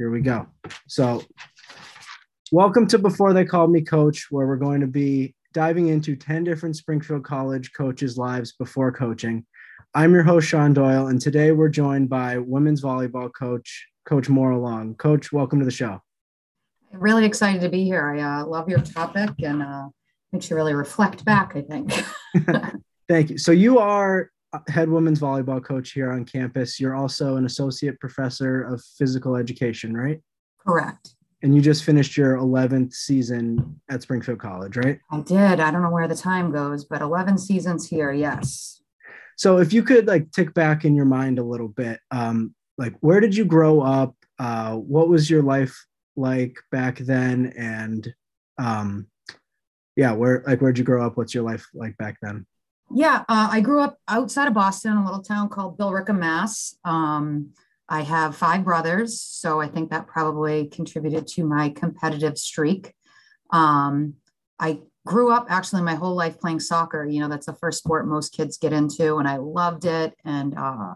Here we go. So, welcome to Before They Called Me Coach, where we're going to be diving into 10 different Springfield College coaches' lives before coaching. I'm your host, Sean Doyle, and today we're joined by women's volleyball coach, Coach Maura Long. Coach, welcome to the show. I'm really excited to be here. I uh, love your topic and uh, makes you really reflect back, I think. Thank you. So, you are head women's volleyball coach here on campus. You're also an associate professor of physical education, right? Correct. And you just finished your 11th season at Springfield College, right? I did. I don't know where the time goes, but 11 seasons here, yes. So if you could like tick back in your mind a little bit, um, like where did you grow up? Uh, what was your life like back then? And um, yeah, where like where'd you grow up? What's your life like back then? Yeah, uh, I grew up outside of Boston, a little town called Billerica, Mass. Um, I have five brothers, so I think that probably contributed to my competitive streak. Um, I grew up actually my whole life playing soccer. You know, that's the first sport most kids get into, and I loved it. And uh,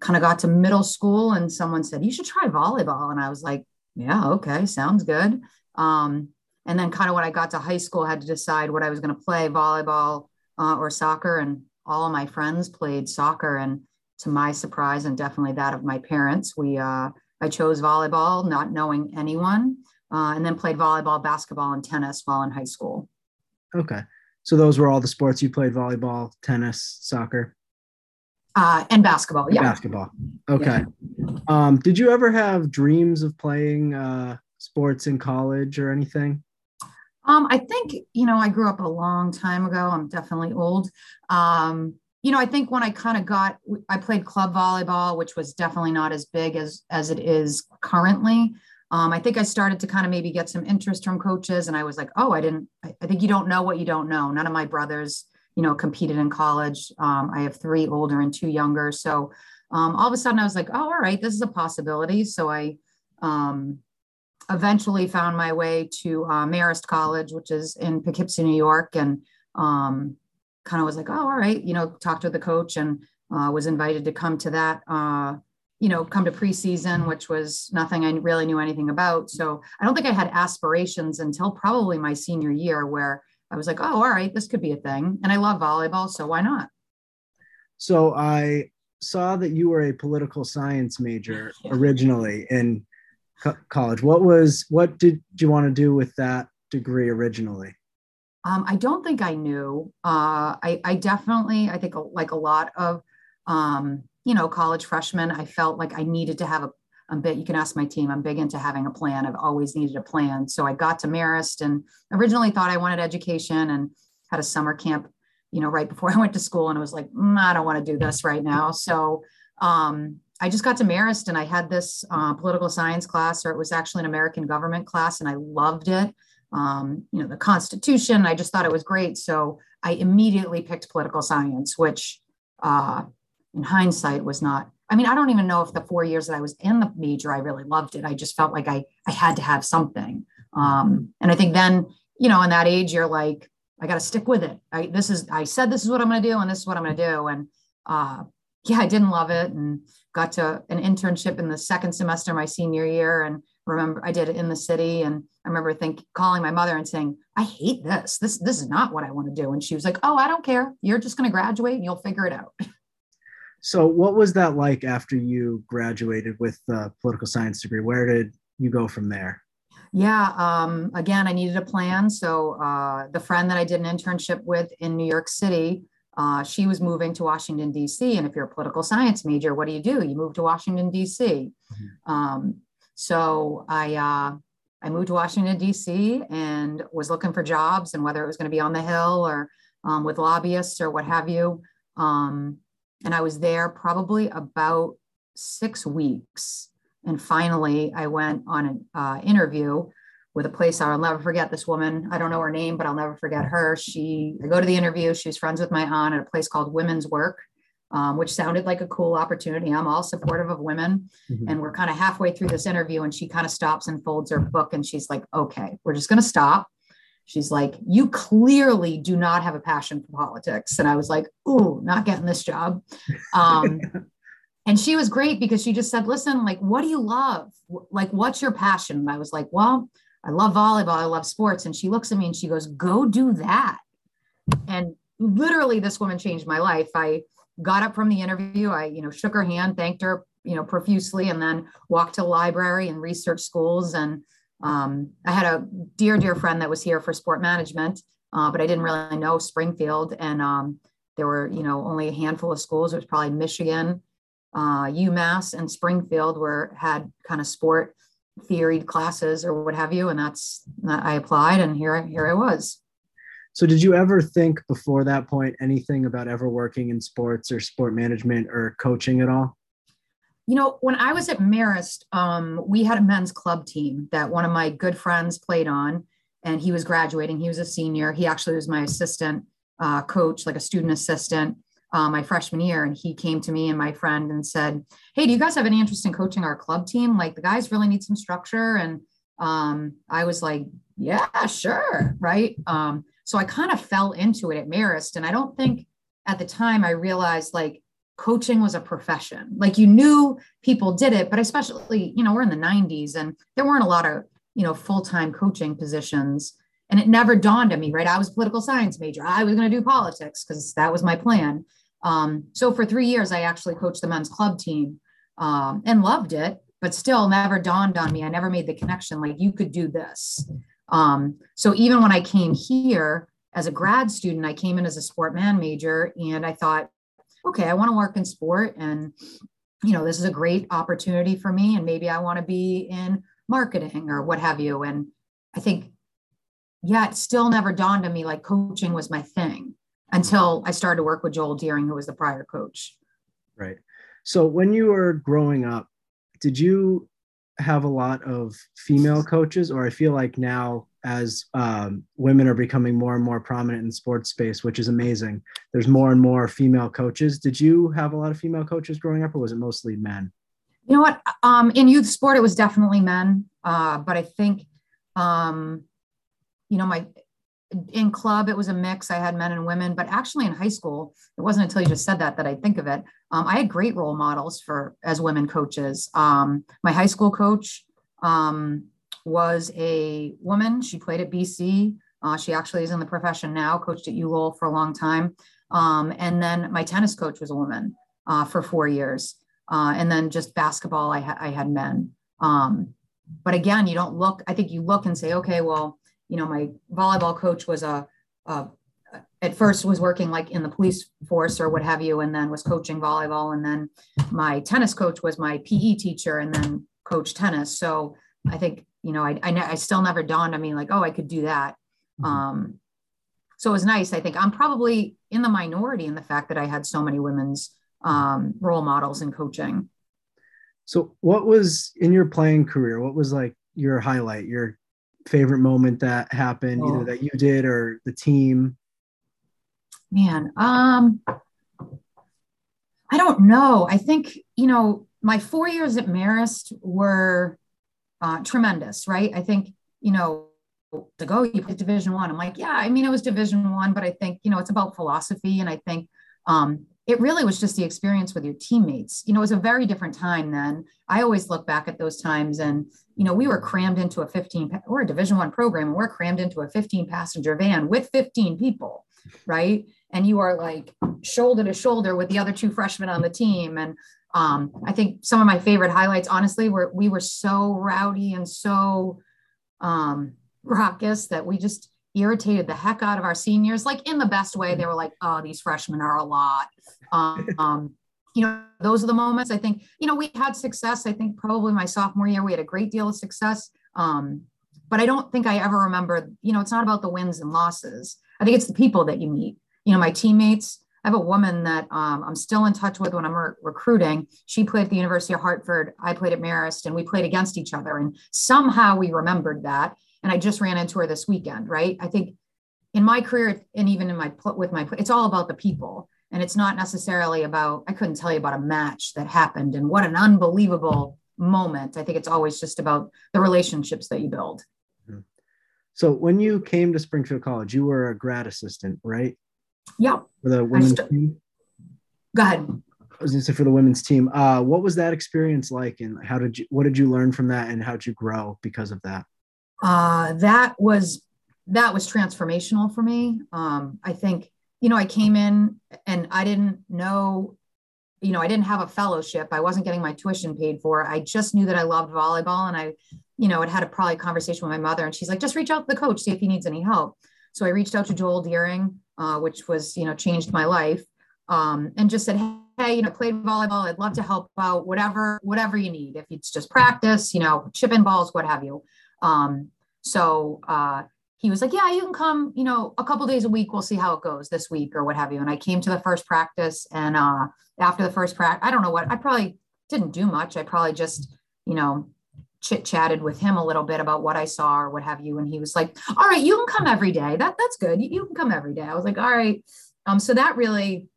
kind of got to middle school, and someone said, You should try volleyball. And I was like, Yeah, okay, sounds good. Um, and then, kind of when I got to high school, I had to decide what I was going to play volleyball uh, or soccer. And all of my friends played soccer. And to my surprise, and definitely that of my parents, we uh, I chose volleyball, not knowing anyone, uh, and then played volleyball, basketball, and tennis while in high school. Okay. So those were all the sports you played volleyball, tennis, soccer? Uh, and basketball. Yeah. Basketball. Okay. Yeah. Um, did you ever have dreams of playing uh, sports in college or anything? Um, I think, you know, I grew up a long time ago. I'm definitely old. Um, you know, I think when I kind of got, I played club volleyball, which was definitely not as big as as it is currently. Um, I think I started to kind of maybe get some interest from coaches, and I was like, oh, I didn't. I, I think you don't know what you don't know. None of my brothers, you know, competed in college. Um, I have three older and two younger, so um, all of a sudden I was like, oh, all right, this is a possibility. So I um, eventually found my way to uh, Marist College, which is in Poughkeepsie, New York, and um, kind of was like, oh, all right, you know, talked to the coach and uh, was invited to come to that. Uh, you know, come to preseason, which was nothing I really knew anything about. So I don't think I had aspirations until probably my senior year where I was like, oh, all right, this could be a thing. And I love volleyball, so why not? So I saw that you were a political science major originally in co- college. What was what did you want to do with that degree originally? Um, I don't think I knew. Uh, I, I definitely, I think, like a lot of um, you know, college freshmen, I felt like I needed to have a, a bit, you can ask my team, I'm big into having a plan. I've always needed a plan. So I got to Marist and originally thought I wanted education and had a summer camp, you know, right before I went to school. And I was like, mm, I don't want to do this right now. So um, I just got to Marist and I had this uh, political science class, or it was actually an American government class, and I loved it. Um, you know, the Constitution, I just thought it was great. So I immediately picked political science, which uh, in hindsight was not i mean i don't even know if the four years that i was in the major i really loved it i just felt like i i had to have something um, and i think then you know in that age you're like i got to stick with it I, this is i said this is what i'm going to do and this is what i'm going to do and uh, yeah i didn't love it and got to an internship in the second semester of my senior year and remember i did it in the city and i remember think calling my mother and saying i hate this this this is not what i want to do and she was like oh i don't care you're just going to graduate and you'll figure it out So, what was that like after you graduated with the political science degree? Where did you go from there? Yeah, um, again, I needed a plan. So, uh, the friend that I did an internship with in New York City, uh, she was moving to Washington, D.C. And if you're a political science major, what do you do? You move to Washington, D.C. Mm-hmm. Um, so, I, uh, I moved to Washington, D.C. and was looking for jobs and whether it was going to be on the Hill or um, with lobbyists or what have you. Um, and I was there probably about six weeks. And finally, I went on an uh, interview with a place I'll never forget this woman. I don't know her name, but I'll never forget her. She, I go to the interview. She was friends with my aunt at a place called Women's Work, um, which sounded like a cool opportunity. I'm all supportive of women. Mm-hmm. And we're kind of halfway through this interview, and she kind of stops and folds her book and she's like, okay, we're just going to stop. She's like, You clearly do not have a passion for politics. And I was like, Ooh, not getting this job. Um, and she was great because she just said, listen, like, what do you love? Like, what's your passion? And I was like, well, I love volleyball. I love sports. And she looks at me and she goes, go do that. And literally this woman changed my life. I got up from the interview. I, you know, shook her hand, thanked her, you know, profusely, and then walked to the library and research schools. And um, I had a dear, dear friend that was here for sport management, uh, but I didn't really know Springfield. And um, there were, you know, only a handful of schools. It was probably Michigan, uh, UMass, and Springfield were had kind of sport theory classes or what have you. And that's I applied, and here here I was. So, did you ever think before that point anything about ever working in sports or sport management or coaching at all? You know, when I was at Marist, um, we had a men's club team that one of my good friends played on, and he was graduating. He was a senior. He actually was my assistant uh, coach, like a student assistant, uh, my freshman year. And he came to me and my friend and said, Hey, do you guys have any interest in coaching our club team? Like, the guys really need some structure. And um, I was like, Yeah, sure. Right. Um, so I kind of fell into it at Marist. And I don't think at the time I realized like coaching was a profession. Like you knew people did it, but especially, you know, we're in the 90s and there weren't a lot of, you know, full-time coaching positions. And it never dawned on me, right? I was political science major. I was going to do politics because that was my plan. Um, so for three years, I actually coached the men's club team um, and loved it, but still never dawned on me. I never made the connection like you could do this. Um, so even when I came here as a grad student, I came in as a sport man major and I thought, okay, I want to work in sport and you know, this is a great opportunity for me and maybe I want to be in marketing or what have you. And I think, yeah, it still never dawned on me like coaching was my thing until I started to work with Joel Dearing, who was the prior coach. Right. So when you were growing up, did you have a lot of female coaches, or I feel like now as um, women are becoming more and more prominent in sports space, which is amazing. There's more and more female coaches. Did you have a lot of female coaches growing up, or was it mostly men? You know what? Um, in youth sport, it was definitely men, uh, but I think, um, you know, my in club it was a mix. I had men and women but actually in high school it wasn't until you just said that that i think of it. Um, i had great role models for as women coaches. Um, my high school coach um, was a woman. She played at bc uh, she actually is in the profession now coached at ULOL for a long time. Um, and then my tennis coach was a woman uh, for four years. Uh, and then just basketball i, ha- I had men. Um, but again you don't look i think you look and say okay well you know, my volleyball coach was a, a at first was working like in the police force or what have you, and then was coaching volleyball. And then my tennis coach was my PE teacher and then coach tennis. So I think, you know, I, I, I still never dawned on me like, oh, I could do that. Mm-hmm. Um, so it was nice. I think I'm probably in the minority in the fact that I had so many women's um, role models in coaching. So what was in your playing career? What was like your highlight, your favorite moment that happened, oh. either that you did or the team? Man, um, I don't know. I think, you know, my four years at Marist were uh, tremendous, right? I think, you know, to go, you put division one. I'm like, yeah, I mean, it was division one, but I think, you know, it's about philosophy. And I think um, it really was just the experience with your teammates. You know, it was a very different time then. I always look back at those times and, you know, we were crammed into a 15, we're a division one program and we're crammed into a 15 passenger van with 15 people, right? And you are like shoulder to shoulder with the other two freshmen on the team. And um, I think some of my favorite highlights, honestly, were we were so rowdy and so um, raucous that we just, irritated the heck out of our seniors, like in the best way. They were like, oh, these freshmen are a lot. Um, you know, those are the moments I think, you know, we had success. I think probably my sophomore year, we had a great deal of success. Um, but I don't think I ever remember, you know, it's not about the wins and losses. I think it's the people that you meet. You know, my teammates, I have a woman that um, I'm still in touch with when I'm re- recruiting. She played at the University of Hartford. I played at Marist, and we played against each other. And somehow we remembered that. And I just ran into her this weekend, right? I think in my career and even in my with my it's all about the people and it's not necessarily about i couldn't tell you about a match that happened and what an unbelievable moment i think it's always just about the relationships that you build mm-hmm. so when you came to springfield college you were a grad assistant right yeah for the women's st- team go ahead I was gonna say for the women's team. Uh, what was that experience like, and how did you? What did you learn from that, and how did you grow because of that? Uh, that was that was transformational for me. Um, I think you know I came in and I didn't know, you know, I didn't have a fellowship. I wasn't getting my tuition paid for. I just knew that I loved volleyball, and I, you know, had had a probably conversation with my mother, and she's like, just reach out to the coach, see if he needs any help. So I reached out to Joel Dearing, uh, which was you know changed my life, um, and just said, hey, you know, played volleyball. I'd love to help out, whatever, whatever you need. If it's just practice, you know, chip balls, what have you. Um, so uh, he was like, yeah, you can come, you know, a couple days a week. We'll see how it goes this week or what have you. And I came to the first practice, and uh, after the first practice, I don't know what I probably didn't do much. I probably just, you know, chit chatted with him a little bit about what I saw or what have you. And he was like, all right, you can come every day. That that's good. You, you can come every day. I was like, all right. Um, so that really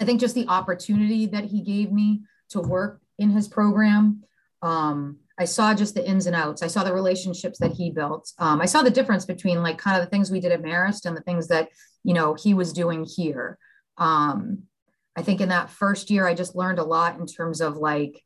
I think just the opportunity that he gave me to work in his program. Um, I saw just the ins and outs. I saw the relationships that he built. Um, I saw the difference between like kind of the things we did at Marist and the things that you know he was doing here. Um, I think in that first year, I just learned a lot in terms of like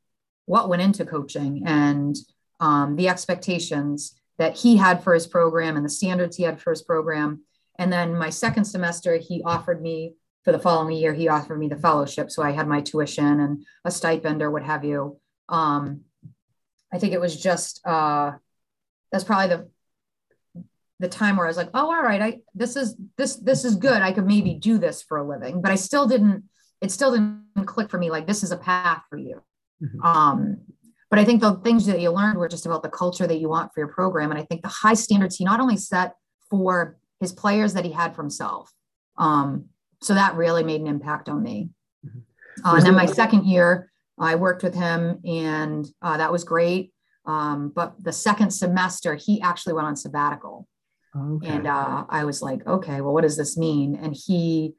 what went into coaching and um, the expectations that he had for his program and the standards he had for his program. And then my second semester, he offered me for the following year, he offered me the fellowship. So I had my tuition and a stipend or what have you. Um, I think it was just, uh, that's probably the, the time where I was like, oh, all right, I, this is, this, this is good. I could maybe do this for a living, but I still didn't, it still didn't click for me. Like, this is a path for you. Mm-hmm. Um, but I think the things that you learned were just about the culture that you want for your program. And I think the high standards he not only set for his players that he had for himself, um, so that really made an impact on me. Mm-hmm. Uh, and then my second year, I worked with him, and uh, that was great. Um, but the second semester, he actually went on sabbatical, okay. and uh, I was like, okay, well, what does this mean? And he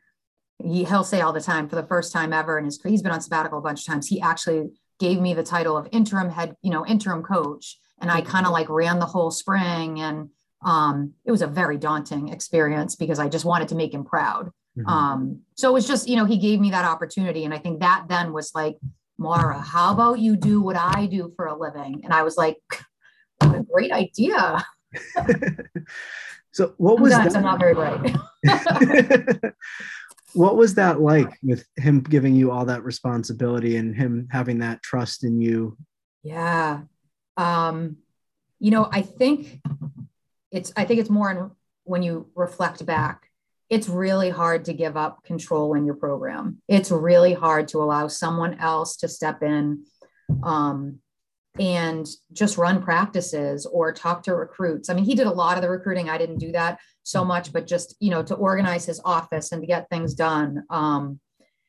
he he'll say all the time for the first time ever in his he's been on sabbatical a bunch of times. He actually gave me the title of interim head, you know, interim coach, and I kind of like ran the whole spring and um, it was a very daunting experience because I just wanted to make him proud. Mm-hmm. Um, so it was just, you know, he gave me that opportunity. And I think that then was like, Mara, how about you do what I do for a living? And I was like, what a great idea. so what was that? I'm not very bright. what was that like with him giving you all that responsibility and him having that trust in you? Yeah. Um, you know, I think it's I think it's more in, when you reflect back it's really hard to give up control in your program. It's really hard to allow someone else to step in um, and just run practices or talk to recruits. I mean, he did a lot of the recruiting. I didn't do that so much, but just, you know, to organize his office and to get things done. Um,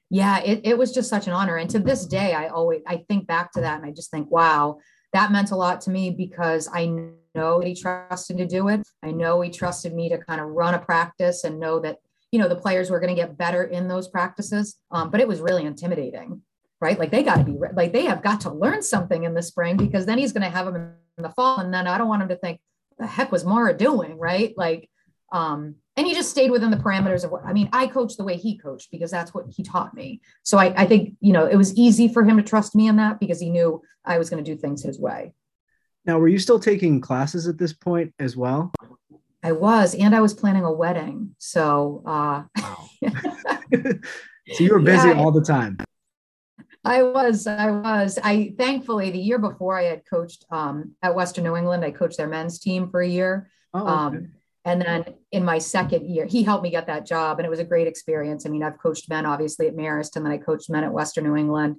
yeah, it, it was just such an honor. And to this day, I always, I think back to that and I just think, wow, that meant a lot to me because I know he trusted to do it. I know he trusted me to kind of run a practice and know that, you know, the players were going to get better in those practices. Um, but it was really intimidating, right? Like they got to be, like they have got to learn something in the spring because then he's going to have them in the fall. And then I don't want him to think, the heck was Mara doing, right? Like, um, and he just stayed within the parameters of what I mean. I coached the way he coached because that's what he taught me. So I, I think you know it was easy for him to trust me in that because he knew I was going to do things his way. Now, were you still taking classes at this point as well? I was, and I was planning a wedding. So, uh, wow. so you were busy yeah, all the time. I was, I was. I thankfully the year before I had coached um, at Western New England. I coached their men's team for a year. Oh, okay. um, and then in my second year, he helped me get that job, and it was a great experience. I mean, I've coached men obviously at Marist, and then I coached men at Western New England.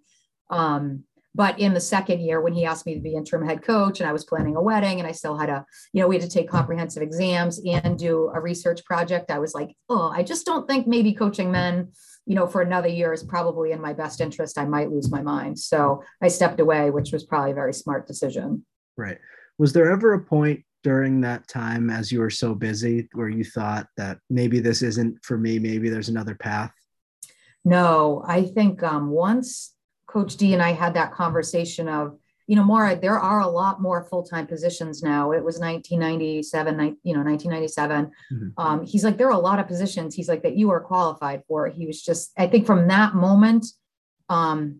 Um, but in the second year, when he asked me to be interim head coach, and I was planning a wedding, and I still had a, you know, we had to take comprehensive exams and do a research project. I was like, oh, I just don't think maybe coaching men, you know, for another year is probably in my best interest. I might lose my mind. So I stepped away, which was probably a very smart decision. Right. Was there ever a point during that time as you were so busy where you thought that maybe this isn't for me maybe there's another path no i think um, once coach d and i had that conversation of you know Mara, there are a lot more full-time positions now it was 1997 you know 1997 mm-hmm. um, he's like there are a lot of positions he's like that you are qualified for he was just i think from that moment um,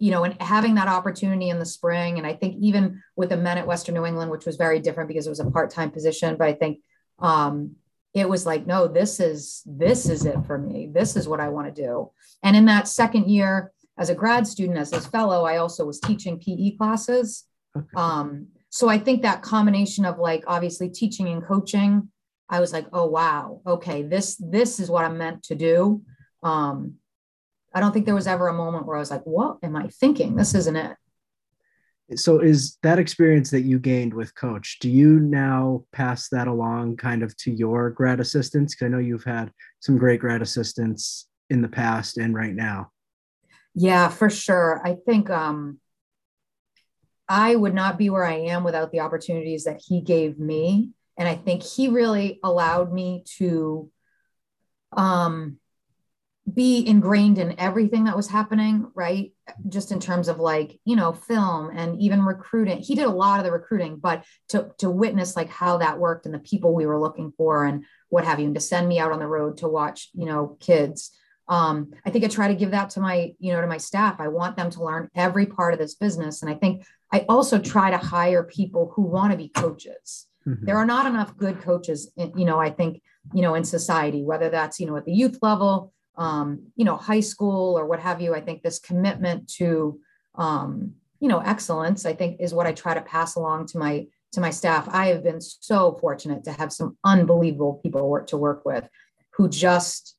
you know, and having that opportunity in the spring, and I think even with the men at Western New England, which was very different because it was a part-time position, but I think um, it was like, no, this is this is it for me. This is what I want to do. And in that second year, as a grad student, as a fellow, I also was teaching PE classes. Okay. Um, so I think that combination of like obviously teaching and coaching, I was like, oh wow, okay, this this is what I'm meant to do. Um, I don't think there was ever a moment where I was like, what am I thinking? This isn't it. So is that experience that you gained with coach, do you now pass that along kind of to your grad assistants? Cause I know you've had some great grad assistants in the past and right now. Yeah, for sure. I think um, I would not be where I am without the opportunities that he gave me. And I think he really allowed me to um, be ingrained in everything that was happening, right? Just in terms of like, you know, film and even recruiting. He did a lot of the recruiting, but to to witness like how that worked and the people we were looking for and what have you, and to send me out on the road to watch, you know, kids. Um, I think I try to give that to my, you know, to my staff. I want them to learn every part of this business. And I think I also try to hire people who want to be coaches. Mm-hmm. There are not enough good coaches, in, you know, I think, you know, in society, whether that's, you know, at the youth level, um, you know, high school or what have you. I think this commitment to, um, you know, excellence, I think is what I try to pass along to my to my staff. I have been so fortunate to have some unbelievable people work to work with who just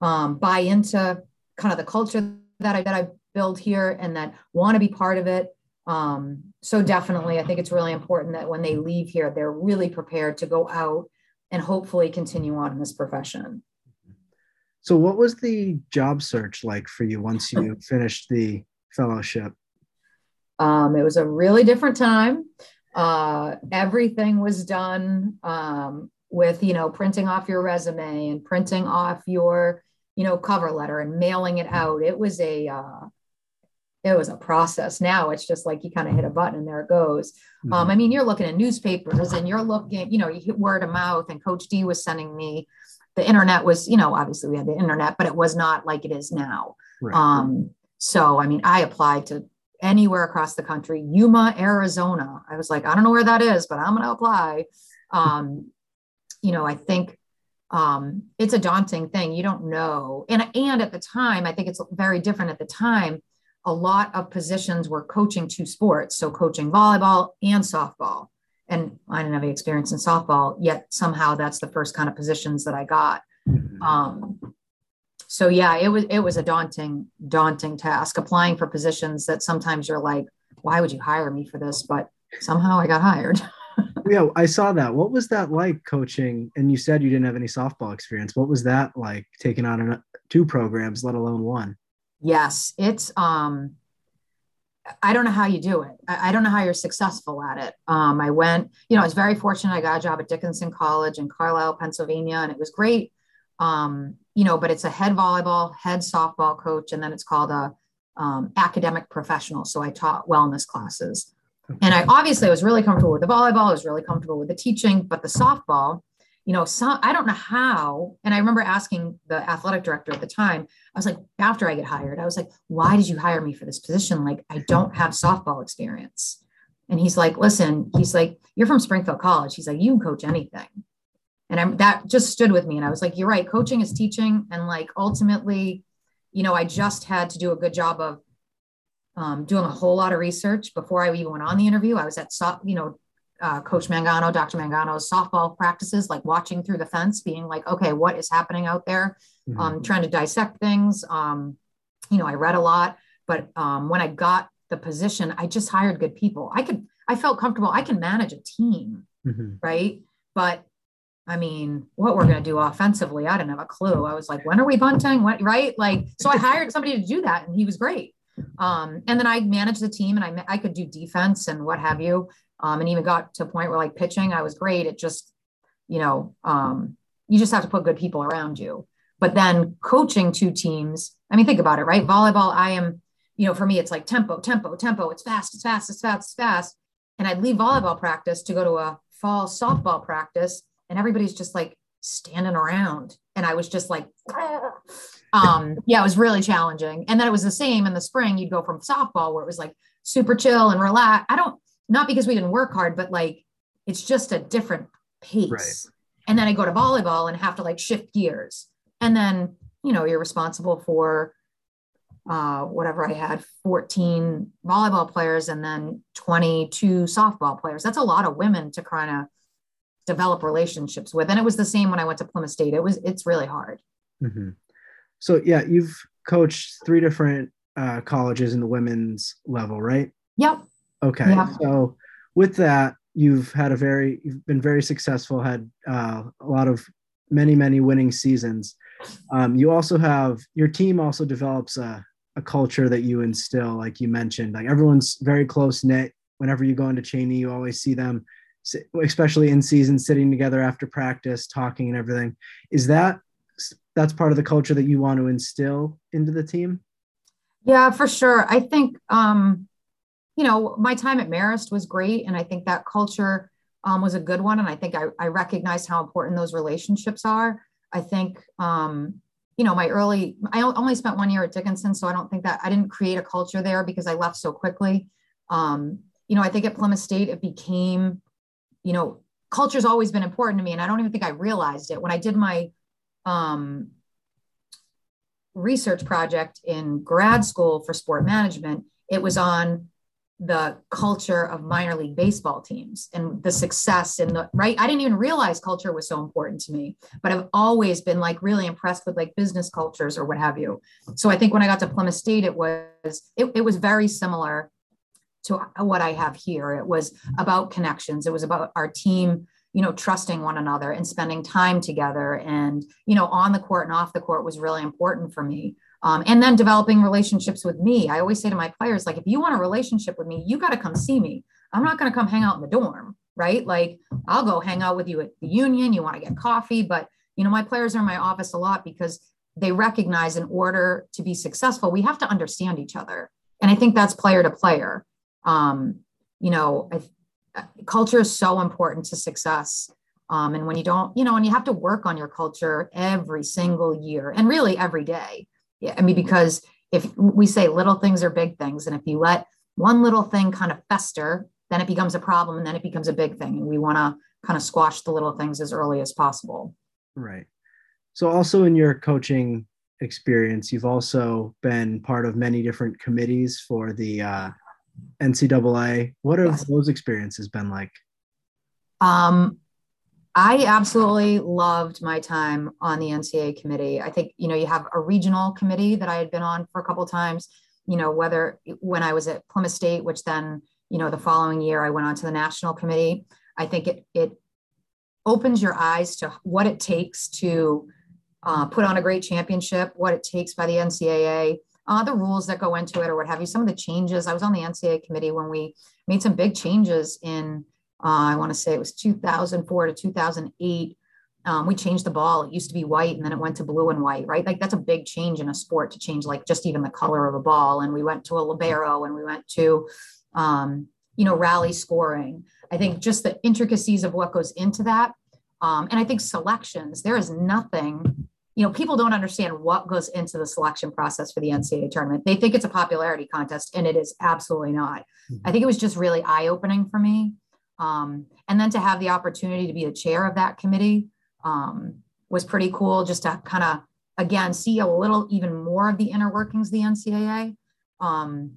um, buy into kind of the culture that I that I build here and that want to be part of it. Um, so definitely, I think it's really important that when they leave here, they're really prepared to go out and hopefully continue on in this profession. So, what was the job search like for you once you finished the fellowship? Um, it was a really different time. Uh, everything was done um, with, you know, printing off your resume and printing off your, you know, cover letter and mailing it out. It was a, uh, it was a process. Now it's just like you kind of hit a button and there it goes. Mm-hmm. Um, I mean, you're looking at newspapers and you're looking, you know, you hit word of mouth. And Coach D was sending me the internet was, you know, obviously we had the internet, but it was not like it is now. Right. Um, so, I mean, I applied to anywhere across the country, Yuma, Arizona. I was like, I don't know where that is, but I'm going to apply. Um, you know, I think um, it's a daunting thing. You don't know. And, and at the time, I think it's very different at the time. A lot of positions were coaching two sports. So coaching volleyball and softball and I didn't have any experience in softball yet somehow that's the first kind of positions that I got. Mm-hmm. Um, so yeah, it was it was a daunting daunting task applying for positions that sometimes you're like, why would you hire me for this? But somehow I got hired. yeah, I saw that. What was that like coaching? And you said you didn't have any softball experience. What was that like taking on two programs, let alone one? Yes, it's um I don't know how you do it. I, don't know how you're successful at it. Um, I went, you know, I was very fortunate. I got a job at Dickinson College in Carlisle, Pennsylvania, and it was great. Um, you know, but it's a head volleyball, head softball coach, and then it's called a um, academic professional. So I taught wellness classes. And I obviously I was really comfortable with the volleyball. I was really comfortable with the teaching, but the softball, you know, I don't know how. And I remember asking the athletic director at the time, I was like, after I get hired, I was like, why did you hire me for this position? Like, I don't have softball experience. And he's like, listen, he's like, you're from Springfield College. He's like, you can coach anything. And I'm, that just stood with me. And I was like, you're right. Coaching is teaching. And like, ultimately, you know, I just had to do a good job of um, doing a whole lot of research before I even went on the interview. I was at, you know, uh, Coach Mangano, Dr. Mangano's softball practices, like watching through the fence, being like, okay, what is happening out there? Mm-hmm. Um, trying to dissect things. Um, you know, I read a lot, but um, when I got the position, I just hired good people. I could, I felt comfortable. I can manage a team, mm-hmm. right? But I mean, what we're going to do offensively, I didn't have a clue. I was like, when are we bunting? What, right? Like, so I hired somebody to do that, and he was great. Um, and then I managed the team, and I I could do defense and what have you um, and even got to a point where like pitching, I was great. It just, you know, um, you just have to put good people around you. But then coaching two teams, I mean, think about it, right? Volleyball, I am, you know, for me, it's like tempo, tempo, tempo. It's fast, it's fast, it's fast, it's fast. And I'd leave volleyball practice to go to a fall softball practice, and everybody's just like standing around. And I was just like, um, yeah, it was really challenging. And then it was the same in the spring. You'd go from softball where it was like super chill and relax. I don't, not because we didn't work hard, but like it's just a different pace. Right. And then I go to volleyball and have to like shift gears. And then, you know, you're responsible for uh, whatever I had 14 volleyball players and then 22 softball players. That's a lot of women to kind of develop relationships with. And it was the same when I went to Plymouth State. It was, it's really hard. Mm-hmm. So, yeah, you've coached three different uh, colleges in the women's level, right? Yep. Okay. Yeah. So, with that, you've had a very, you've been very successful, had uh, a lot of many, many winning seasons. Um, you also have your team also develops a, a culture that you instill, like you mentioned. Like everyone's very close knit. Whenever you go into Cheney, you always see them, especially in season, sitting together after practice, talking and everything. Is that that's part of the culture that you want to instill into the team? Yeah, for sure. I think um, you know my time at Marist was great, and I think that culture um, was a good one. And I think I, I recognized how important those relationships are. I think um, you know, my early, I only spent one year at Dickinson, so I don't think that I didn't create a culture there because I left so quickly. Um, you know, I think at Plymouth State, it became, you know, culture's always been important to me. And I don't even think I realized it when I did my um, research project in grad school for sport management. It was on the culture of minor league baseball teams and the success and the right i didn't even realize culture was so important to me but i've always been like really impressed with like business cultures or what have you so i think when i got to plymouth state it was it, it was very similar to what i have here it was about connections it was about our team you know trusting one another and spending time together and you know on the court and off the court was really important for me um, and then developing relationships with me. I always say to my players, like, if you want a relationship with me, you got to come see me. I'm not going to come hang out in the dorm, right? Like, I'll go hang out with you at the union. You want to get coffee, but you know, my players are in my office a lot because they recognize in order to be successful, we have to understand each other. And I think that's player to player. Um, you know, I, culture is so important to success. Um, and when you don't, you know, and you have to work on your culture every single year and really every day. Yeah, I mean, because if we say little things are big things, and if you let one little thing kind of fester, then it becomes a problem and then it becomes a big thing. And we want to kind of squash the little things as early as possible. Right. So, also in your coaching experience, you've also been part of many different committees for the uh, NCAA. What have yes. those experiences been like? Um, I absolutely loved my time on the NCAA committee. I think, you know, you have a regional committee that I had been on for a couple times, you know, whether when I was at Plymouth State, which then, you know, the following year I went on to the national committee. I think it, it opens your eyes to what it takes to uh, put on a great championship, what it takes by the NCAA, uh, the rules that go into it or what have you, some of the changes. I was on the NCAA committee when we made some big changes in uh, I want to say it was 2004 to 2008. Um, we changed the ball. It used to be white and then it went to blue and white, right? Like that's a big change in a sport to change like just even the color of a ball. And we went to a libero and we went to, um, you know, rally scoring. I think just the intricacies of what goes into that. Um, and I think selections, there is nothing, you know, people don't understand what goes into the selection process for the NCAA tournament. They think it's a popularity contest and it is absolutely not. Mm-hmm. I think it was just really eye opening for me um, and then to have the opportunity to be the chair of that committee um, was pretty cool just to kind of, again, see a little even more of the inner workings of the NCAA. Um,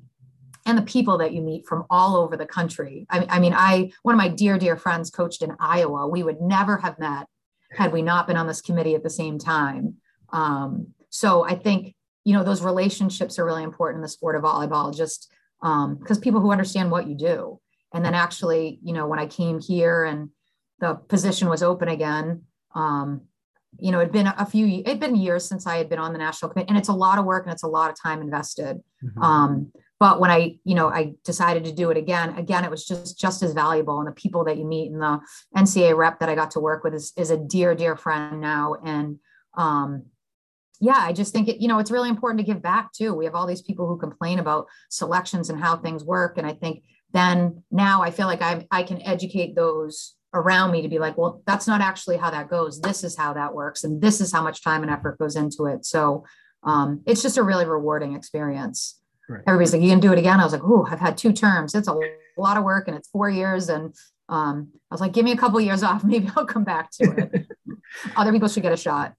and the people that you meet from all over the country. I, I, mean, I one of my dear, dear friends coached in Iowa. We would never have met had we not been on this committee at the same time. Um, so I think you know those relationships are really important in the sport of volleyball, just because um, people who understand what you do. And then actually, you know, when I came here and the position was open again, um, you know, it'd been a few, it'd been years since I had been on the national committee and it's a lot of work and it's a lot of time invested. Mm-hmm. Um, but when I, you know, I decided to do it again, again, it was just, just as valuable. And the people that you meet and the nca rep that I got to work with is, is a dear, dear friend now. And, um, yeah, I just think it, you know, it's really important to give back too. We have all these people who complain about selections and how things work. And I think then now I feel like I I can educate those around me to be like, well, that's not actually how that goes. This is how that works. And this is how much time and effort goes into it. So um, it's just a really rewarding experience. Right. Everybody's like, you can do it again. I was like, oh, I've had two terms. It's a lot of work and it's four years. And um, I was like, give me a couple of years off. Maybe I'll come back to it. Other people should get a shot.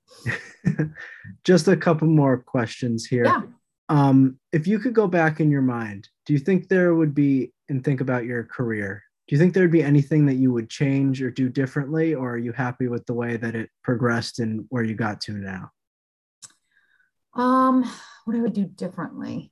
Just a couple more questions here. Yeah. Um, if you could go back in your mind, do you think there would be, and think about your career, do you think there'd be anything that you would change or do differently, or are you happy with the way that it progressed and where you got to now? Um, what I would do differently.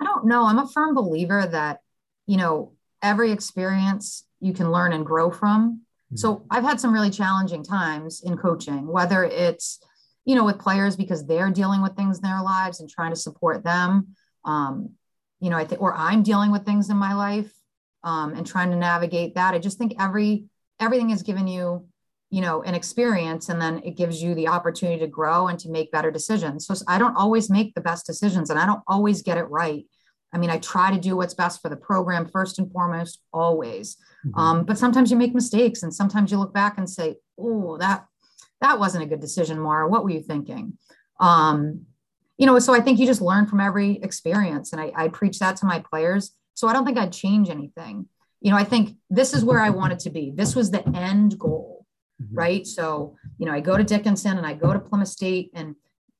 I don't know. I'm a firm believer that, you know, every experience you can learn and grow from. Mm-hmm. So I've had some really challenging times in coaching, whether it's, you know, with players because they're dealing with things in their lives and trying to support them. Um, you know, I think, or I'm dealing with things in my life um, and trying to navigate that. I just think every everything is given you, you know, an experience, and then it gives you the opportunity to grow and to make better decisions. So I don't always make the best decisions, and I don't always get it right. I mean, I try to do what's best for the program first and foremost, always. Mm-hmm. Um, but sometimes you make mistakes, and sometimes you look back and say, "Oh, that that wasn't a good decision, Mara. What were you thinking?" Um, you know, so I think you just learn from every experience, and I, I preach that to my players. So I don't think I'd change anything. You know, I think this is where I wanted to be. This was the end goal, mm-hmm. right? So, you know, I go to Dickinson and I go to Plymouth State and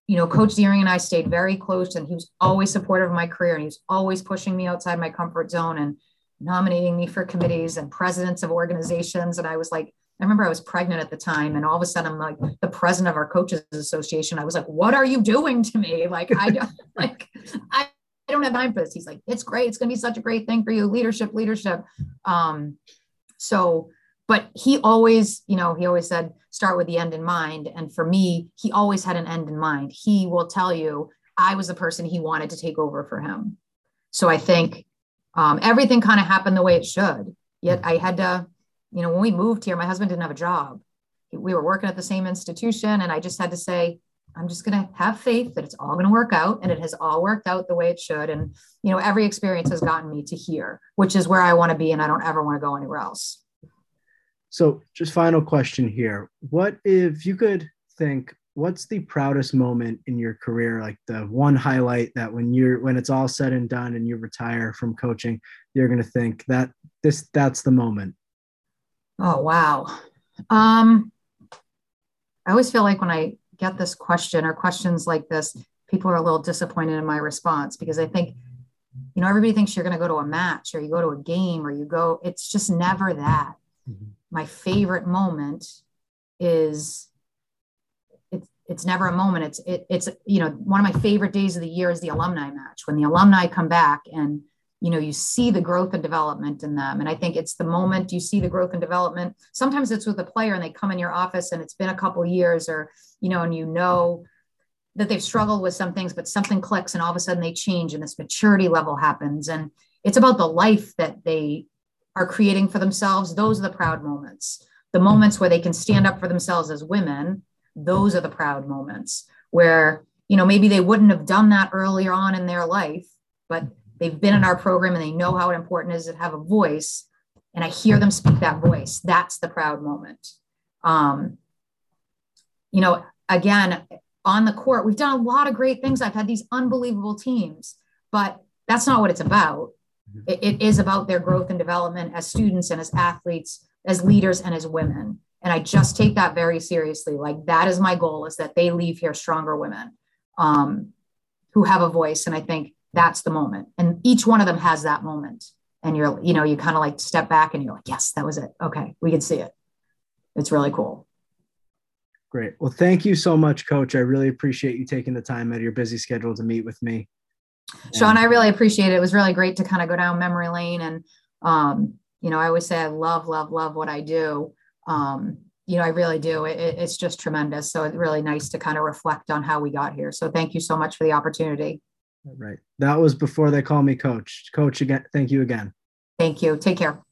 you know, Coach Dearing and I stayed very close, and he was always supportive of my career, and he was always pushing me outside my comfort zone and nominating me for committees and presidents of organizations. And I was like, I remember I was pregnant at the time, and all of a sudden I'm like the president of our coaches association. I was like, "What are you doing to me? Like, I don't like, I, I don't have time for this." He's like, "It's great. It's going to be such a great thing for you. Leadership, leadership." Um, so but he always you know he always said start with the end in mind. And for me he always had an end in mind. He will tell you i was the person he wanted to take over for him. So i think um, everything kind of happened the way it should. Yet i had to you know when we moved here my husband didn't have a job. We were working at the same institution and i just had to say i'm just going to have faith that it's all going to work out and it has all worked out the way it should. And you know every experience has gotten me to here which is where i want to be and i don't ever want to go anywhere else so, just final question here. What if you could think what's the proudest moment in your career? Like the one highlight that when you're when it's all said and done and you retire from coaching you're going to think that this that's the moment? Oh wow. Um i always feel like when i get this question or questions like this people are a little disappointed in my response because i think you know everybody thinks you're going to go to a match or you go to a game or you go it's just never that. Mm-hmm my favorite moment is it's it's never a moment. It's it, it's you know one of my favorite days of the year is the alumni match. When the alumni come back and you know you see the growth and development in them. And i think it's the moment you see the growth and development. Sometimes it's with a player and they come in your office and it's been a couple years or you know and you know that they've struggled with some things but something clicks and all of a sudden they change and this maturity level happens. And it's about the life that they are creating for themselves, those are the proud moments. The moments where they can stand up for themselves as women, those are the proud moments where, you know, maybe they wouldn't have done that earlier on in their life, but they've been in our program and they know how important it is to have a voice. And I hear them speak that voice. That's the proud moment. Um, you know, again, on the court, we've done a lot of great things. I've had these unbelievable teams, but that's not what it's about. It, it is about their growth and development as students and as athletes, as leaders and as women. And I just take that very seriously. Like that is my goal is that they leave here stronger women um, who have a voice. And I think that's the moment. And each one of them has that moment. And you're, you know, you kind of like step back and you're like, yes, that was it. Okay, we can see it. It's really cool. Great. Well, thank you so much, Coach. I really appreciate you taking the time out of your busy schedule to meet with me. Sean, I really appreciate it. It was really great to kind of go down memory lane. And, um, you know, I always say I love, love, love what I do. Um, you know, I really do. It, it's just tremendous. So it's really nice to kind of reflect on how we got here. So thank you so much for the opportunity. Right. That was before they call me coach. Coach again. Thank you again. Thank you. Take care.